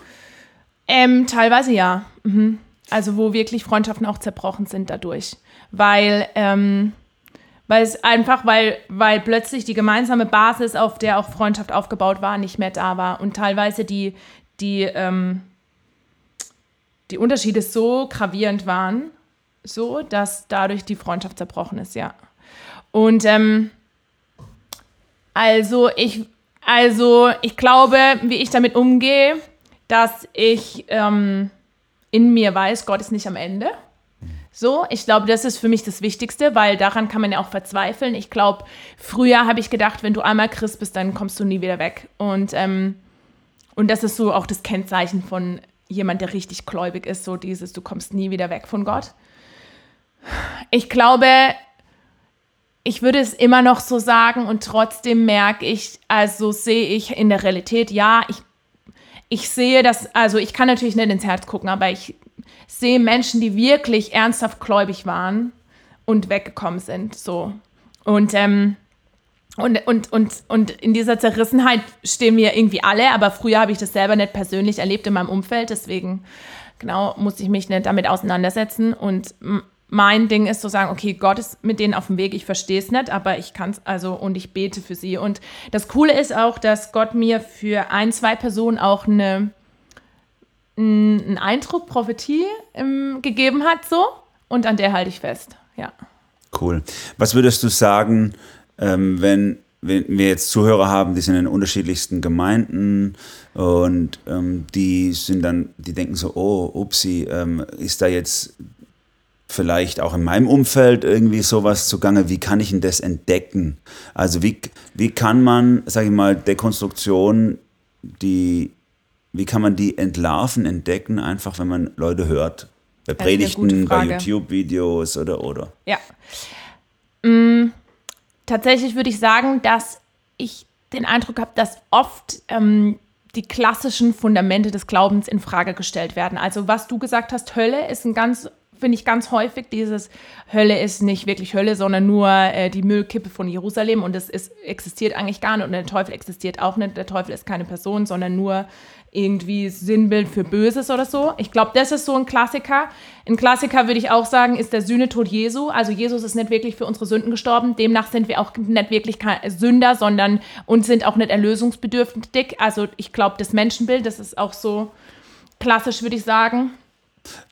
Ähm, teilweise ja. Mhm. Also wo wirklich Freundschaften auch zerbrochen sind dadurch. Weil, ähm, weil es einfach, weil, weil plötzlich die gemeinsame Basis, auf der auch Freundschaft aufgebaut war, nicht mehr da war. Und teilweise die, die, ähm, die Unterschiede so gravierend waren, so, dass dadurch die Freundschaft zerbrochen ist, ja. Und ähm, also ich, also ich glaube, wie ich damit umgehe, dass ich ähm, in mir weiß, Gott ist nicht am Ende. So, ich glaube, das ist für mich das Wichtigste, weil daran kann man ja auch verzweifeln. Ich glaube, früher habe ich gedacht, wenn du einmal Christ bist, dann kommst du nie wieder weg. Und, ähm, und das ist so auch das Kennzeichen von jemand, der richtig gläubig ist, so dieses, du kommst nie wieder weg von Gott. Ich glaube, ich würde es immer noch so sagen und trotzdem merke ich, also sehe ich in der Realität, ja, ich, ich sehe das, also ich kann natürlich nicht ins Herz gucken, aber ich sehe Menschen, die wirklich ernsthaft gläubig waren und weggekommen sind, so. Und, ähm, und, und, und, und in dieser Zerrissenheit stehen wir irgendwie alle, aber früher habe ich das selber nicht persönlich erlebt in meinem Umfeld, deswegen genau musste ich mich nicht damit auseinandersetzen und mein Ding ist zu sagen, okay, Gott ist mit denen auf dem Weg, ich verstehe es nicht, aber ich kann es, also, und ich bete für sie. Und das Coole ist auch, dass Gott mir für ein, zwei Personen auch eine, einen Eindruck, Prophetie ähm, gegeben hat, so. Und an der halte ich fest, ja. Cool. Was würdest du sagen, ähm, wenn, wenn wir jetzt Zuhörer haben, die sind in unterschiedlichsten Gemeinden und ähm, die sind dann, die denken so, oh, upsi, ähm, ist da jetzt vielleicht auch in meinem Umfeld irgendwie sowas zugange, wie kann ich denn das entdecken? Also wie, wie kann man, sage ich mal, Dekonstruktion, die, wie kann man die entlarven, entdecken, einfach wenn man Leute hört? Bei Predigten, bei YouTube-Videos oder oder? Ja. Mm, tatsächlich würde ich sagen, dass ich den Eindruck habe, dass oft ähm, die klassischen Fundamente des Glaubens in Frage gestellt werden. Also was du gesagt hast, Hölle ist ein ganz finde ich ganz häufig, dieses Hölle ist nicht wirklich Hölle, sondern nur äh, die Müllkippe von Jerusalem und es ist, existiert eigentlich gar nicht und der Teufel existiert auch nicht. Der Teufel ist keine Person, sondern nur irgendwie Sinnbild für Böses oder so. Ich glaube, das ist so ein Klassiker. Ein Klassiker würde ich auch sagen, ist der Sühnetod Jesu. Also Jesus ist nicht wirklich für unsere Sünden gestorben. Demnach sind wir auch nicht wirklich Sünder, sondern und sind auch nicht erlösungsbedürftig. Also ich glaube, das Menschenbild, das ist auch so klassisch, würde ich sagen.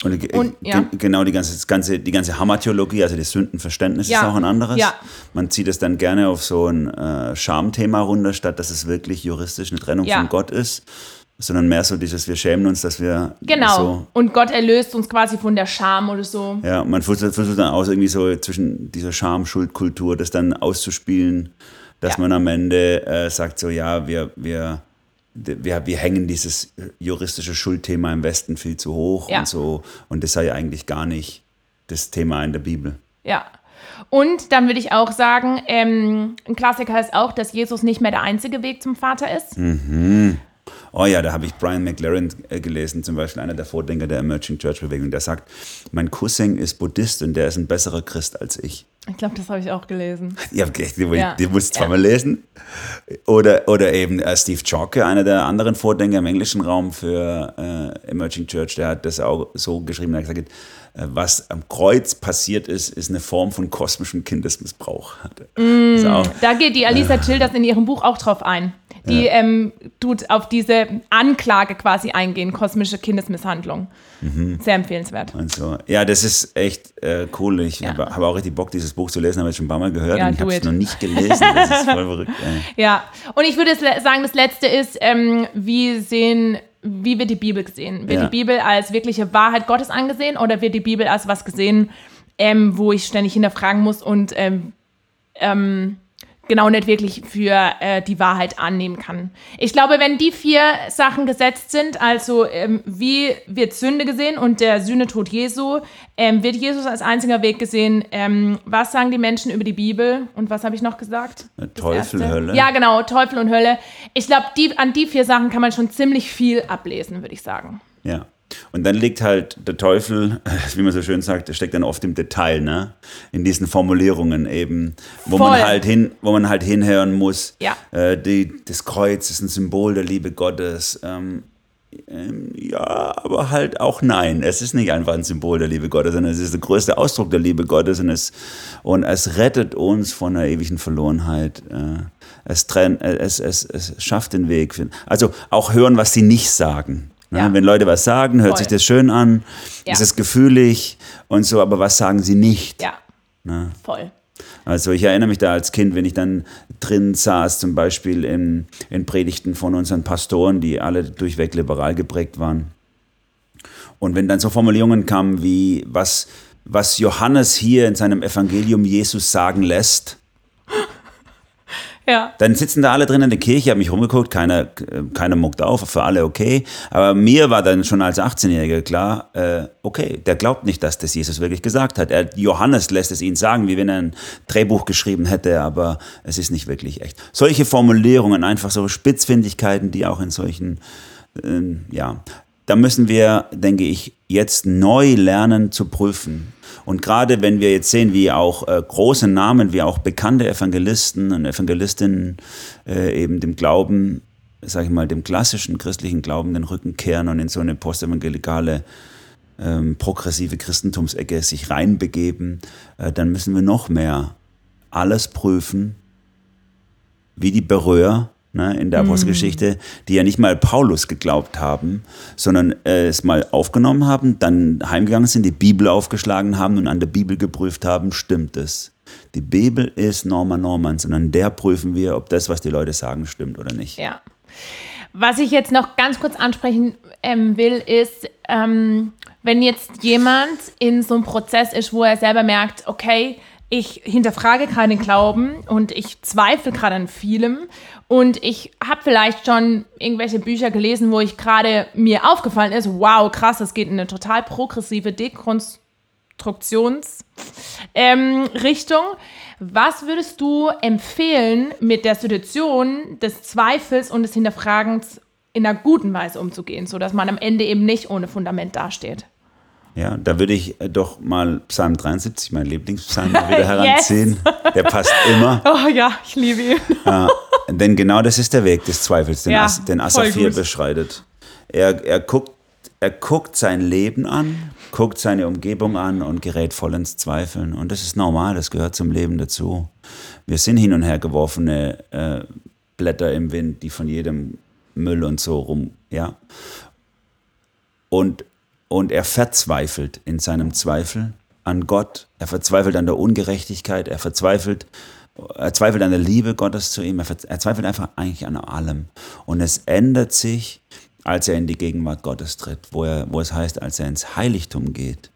Und, und ja. genau die ganze, ganze, die ganze Hammertheologie, also das Sündenverständnis ja. ist auch ein anderes. Ja. Man zieht es dann gerne auf so ein äh, Schamthema runter, statt dass es wirklich juristisch eine Trennung von Gott ist sondern mehr so dieses, wir schämen uns, dass wir. Genau. So und Gott erlöst uns quasi von der Scham oder so. Ja, man versucht, dann aus, irgendwie so zwischen dieser Scham-Schuldkultur das dann auszuspielen, dass man am Ende äh, sagt, so, ja, wir, wir wir, wir hängen dieses juristische Schuldthema im Westen viel zu hoch ja. und so. Und das sei ja eigentlich gar nicht das Thema in der Bibel. Ja. Und dann würde ich auch sagen, ähm, ein Klassiker ist auch, dass Jesus nicht mehr der einzige Weg zum Vater ist. Mhm. Oh ja, da habe ich Brian McLaren äh, gelesen, zum Beispiel einer der Vordenker der Emerging Church Bewegung, der sagt, mein Cousin ist Buddhist und der ist ein besserer Christ als ich. Ich glaube, das habe ich auch gelesen. Ja, okay, die, Ja. die musst du Ja. zweimal lesen. Oder, oder eben äh, Steve Chalke, einer der anderen Vordenker im englischen Raum für äh, Emerging Church, der hat das auch so geschrieben, er hat gesagt, äh, was am Kreuz passiert ist, ist eine Form von kosmischem Kindesmissbrauch. Ist auch, Da geht die Alisa Childers in ihrem Buch auch drauf ein. Die ähm, tut auf diese Anklage quasi eingehen, kosmische Kindesmisshandlung. Mhm. Sehr empfehlenswert. und so. Ja, das ist echt äh, cool. Ich Ja. habe hab auch richtig Bock, dieses Buch zu lesen, habe ich schon ein paar Mal gehört Ja, und ich habe es noch nicht gelesen. Das ist voll verrückt. Ey. Ja, und ich würde sagen, das letzte ist, ähm, wie sehen, wie wird die Bibel gesehen? Wird Ja. die Bibel als wirkliche Wahrheit Gottes angesehen oder wird die Bibel als was gesehen, ähm, wo ich ständig hinterfragen muss und ähm, ähm, genau nicht wirklich für äh, die Wahrheit annehmen kann? Ich glaube, wenn die vier Sachen gesetzt sind, also ähm, wie wird Sünde gesehen und der Sühnetod Jesu, ähm, wird Jesus als einziger Weg gesehen, ähm, was sagen die Menschen über die Bibel und was habe ich noch gesagt? Das Teufel, Erste. Hölle. Ja, genau, Teufel und Hölle. Ich glaube, die, an die vier Sachen kann man schon ziemlich viel ablesen, würde ich sagen. Ja. Und dann liegt halt der Teufel, wie man so schön sagt, der steckt dann oft im Detail, ne? In diesen Formulierungen eben, wo Voll. man halt hin, wo man halt hinhören muss. Ja. Äh, die, das Kreuz ist ein Symbol der Liebe Gottes. Ähm, ähm, ja, aber halt auch nein. Es ist nicht einfach ein Symbol der Liebe Gottes, sondern es ist der größte Ausdruck der Liebe Gottes und es, und es rettet uns von einer ewigen Verlorenheit. Äh, es, trennt, äh, es, es, es schafft den Weg. Also auch hören, was sie nicht sagen. Ne? Ja. Wenn Leute was sagen, hört Voll. sich das schön an, Ja. ist es gefühlig und so, aber was sagen sie nicht? Ja, Ne? voll. Also ich erinnere mich da als Kind, wenn ich dann drin saß, zum Beispiel in, in Predigten von unseren Pastoren, die alle durchweg liberal geprägt waren. Und wenn dann so Formulierungen kamen wie, was, was Johannes hier in seinem Evangelium Jesus sagen lässt, Ja. dann sitzen da alle drin in der Kirche, haben mich rumgeguckt, keiner, keiner muckt auf, für alle okay. Aber mir war dann schon als 18-Jähriger klar, äh, okay, der glaubt nicht, dass das Jesus wirklich gesagt hat. Er, Johannes lässt es ihn sagen, wie wenn er ein Drehbuch geschrieben hätte, aber es ist nicht wirklich echt. Solche Formulierungen, einfach so Spitzfindigkeiten, die auch in solchen, äh, ja, da müssen wir, denke ich, jetzt neu lernen zu prüfen. Und gerade wenn wir jetzt sehen, wie auch äh, große Namen, wie auch bekannte Evangelisten und Evangelistinnen äh, eben dem Glauben, sage ich mal, dem klassischen christlichen Glauben den Rücken kehren und in so eine postevangelikale ähm, progressive Christentumsecke sich reinbegeben, äh, dann müssen wir noch mehr alles prüfen, wie die Berührer ne, in der Apostelgeschichte, die ja nicht mal Paulus geglaubt haben, sondern äh, es mal aufgenommen haben, dann heimgegangen sind, die Bibel aufgeschlagen haben und an der Bibel geprüft haben, stimmt es. Die Bibel ist Norma Normans und an der prüfen wir, ob das, was die Leute sagen, stimmt oder nicht. Ja. Was ich jetzt noch ganz kurz ansprechen ähm, will, ist, ähm, wenn jetzt jemand in so einem Prozess ist, wo er selber merkt, okay, ich hinterfrage gerade den Glauben und ich zweifle gerade an vielem und ich habe vielleicht schon irgendwelche Bücher gelesen, wo ich gerade mir aufgefallen ist, wow, krass, das geht in eine total progressive Dekonstruktions ähm. Was würdest du empfehlen, mit der Situation des Zweifels und des Hinterfragens in einer guten Weise umzugehen, sodass man am Ende eben nicht ohne Fundament dasteht? Ja, da würde ich äh, doch mal Psalm 73, mein Lieblingspsalm, mal wieder Yes. heranziehen. Der passt immer. Oh ja, ich liebe ihn. Ja, denn genau das ist der Weg des Zweifels, den, Ja, As, den gut. beschreitet. Er, er, guckt, er guckt sein Leben an, guckt seine Umgebung an und gerät voll ins Zweifeln. Und das ist normal, das gehört zum Leben dazu. Wir sind hin und her geworfene äh, Blätter im Wind, die von jedem Müll und so rum, ja. Und, und er verzweifelt in seinem Zweifel an Gott. Er verzweifelt an der Ungerechtigkeit. Er verzweifelt, er zweifelt an der Liebe Gottes zu ihm. Er, er zweifelt einfach eigentlich an allem. Und es ändert sich, als er in die Gegenwart Gottes tritt, wo, er, wo es heißt, als er ins Heiligtum geht.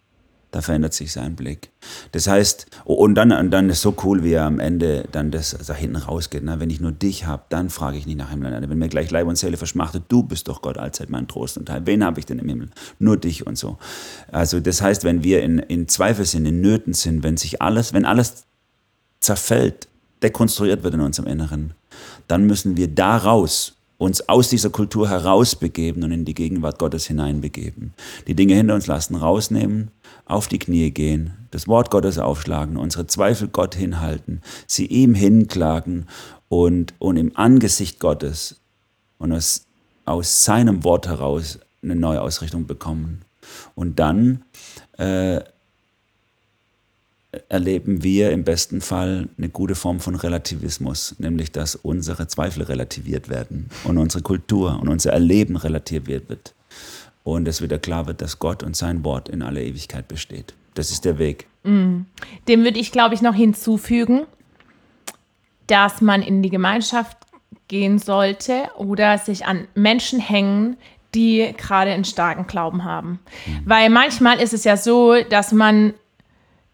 Da verändert sich sein Blick. Das heißt, und dann, und dann ist so cool, wie er am Ende dann das da hinten rausgeht. Ne? Wenn ich nur dich habe, dann frage ich nicht nach Himmel. Wenn mir gleich Leib und Seele verschmachtet, du bist doch Gott allzeit mein Trost und Teil. Wen habe ich denn im Himmel? Nur dich und so. Also das heißt, wenn wir in, in Zweifel sind, in Nöten sind, wenn sich alles, wenn alles zerfällt, dekonstruiert wird in unserem Inneren, dann müssen wir daraus uns aus dieser Kultur herausbegeben und in die Gegenwart Gottes hineinbegeben. Die Dinge hinter uns lassen, rausnehmen, auf die Knie gehen, das Wort Gottes aufschlagen, unsere Zweifel Gott hinhalten, sie ihm hinklagen und, und im Angesicht Gottes und aus, aus seinem Wort heraus eine neue Ausrichtung bekommen. Und dann äh, erleben wir im besten Fall eine gute Form von Relativismus, nämlich dass unsere Zweifel relativiert werden und unsere Kultur und unser Erleben relativiert wird. Und es wieder klar wird, dass Gott und sein Wort in aller Ewigkeit besteht. Das ist der Weg. Mm. Dem würde ich, glaube ich, noch hinzufügen, dass man in die Gemeinschaft gehen sollte oder sich an Menschen hängen, die gerade einen starken Glauben haben. Mhm. Weil manchmal ist es ja so, dass man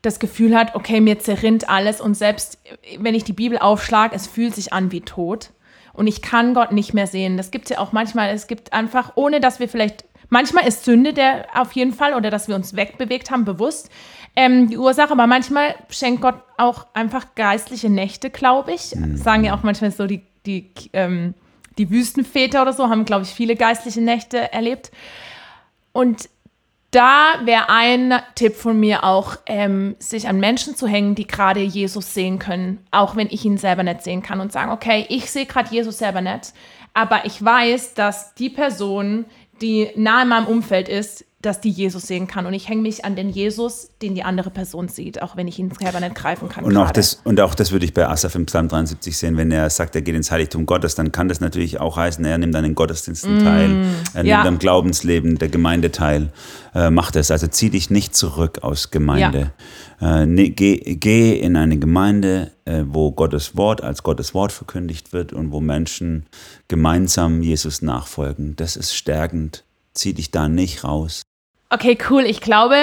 das Gefühl hat, okay, mir zerrinnt alles und selbst wenn ich die Bibel aufschlage, es fühlt sich an wie tot und ich kann Gott nicht mehr sehen. Das gibt es ja auch manchmal, es gibt einfach, ohne dass wir vielleicht, manchmal ist Sünde der auf jeden Fall oder dass wir uns wegbewegt haben, bewusst ähm, die Ursache, aber manchmal schenkt Gott auch einfach geistliche Nächte, glaube ich. Mhm. Sagen ja auch manchmal so die, die, ähm, die Wüstenväter oder so, haben, glaube ich, viele geistliche Nächte erlebt. Und da wäre ein Tipp von mir auch, ähm, sich an Menschen zu hängen, die gerade Jesus sehen können, auch wenn ich ihn selber nicht sehen kann und sagen, okay, ich sehe gerade Jesus selber nicht, aber ich weiß, dass die Person, die nahe in meinem Umfeld ist, dass die Jesus sehen kann. Und ich hänge mich an den Jesus, den die andere Person sieht, auch wenn ich ihn selber nicht greifen kann. Und auch, das, und auch das würde ich bei Asaf im Psalm 73 sehen, wenn er sagt, er geht ins Heiligtum Gottes, dann kann das natürlich auch heißen, er nimmt an den Gottesdiensten mm, teil, er ja. nimmt am Glaubensleben der Gemeinde teil, äh, macht es. Also zieh dich nicht zurück aus Gemeinde. Ja. Äh, ne, geh, geh, in eine Gemeinde, äh, wo Gottes Wort als Gottes Wort verkündigt wird und wo Menschen gemeinsam Jesus nachfolgen. Das ist stärkend zieh dich da nicht raus. Okay, cool. Ich glaube,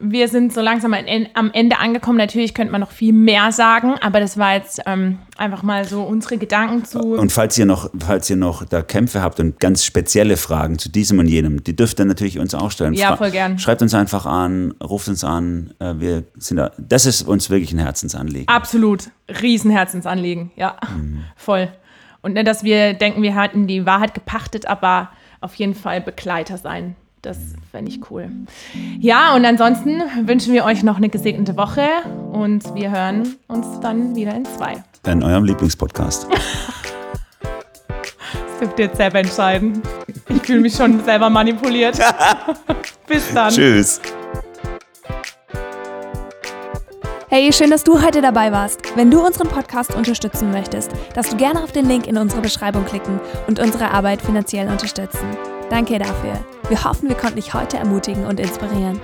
wir sind so langsam am Ende angekommen. Natürlich könnte man noch viel mehr sagen, aber das war jetzt ähm, einfach mal so unsere Gedanken zu. Und falls ihr noch, falls ihr noch da Kämpfe habt und ganz spezielle Fragen zu diesem und jenem, die dürft ihr natürlich uns auch stellen. Ja, voll gern. Schreibt uns einfach an, ruft uns an. Äh, wir sind da. Das ist uns wirklich ein Herzensanliegen. Absolut, Riesenherzensanliegen. Ja, mhm. voll. Und nicht, dass wir denken, wir hätten die Wahrheit gepachtet, aber auf jeden Fall Begleiter sein. Das fände ich cool. Ja, und ansonsten wünschen wir euch noch eine gesegnete Woche und wir hören uns dann wieder in zwei. In eurem Lieblingspodcast. das dürft ihr jetzt selber entscheiden. Ich fühle mich schon selber manipuliert. Bis dann. Tschüss. Hey, schön, dass du heute dabei warst. Wenn du unseren Podcast unterstützen möchtest, darfst du gerne auf den Link in unserer Beschreibung klicken und unsere Arbeit finanziell unterstützen. Danke dafür. Wir hoffen, wir konnten dich heute ermutigen und inspirieren.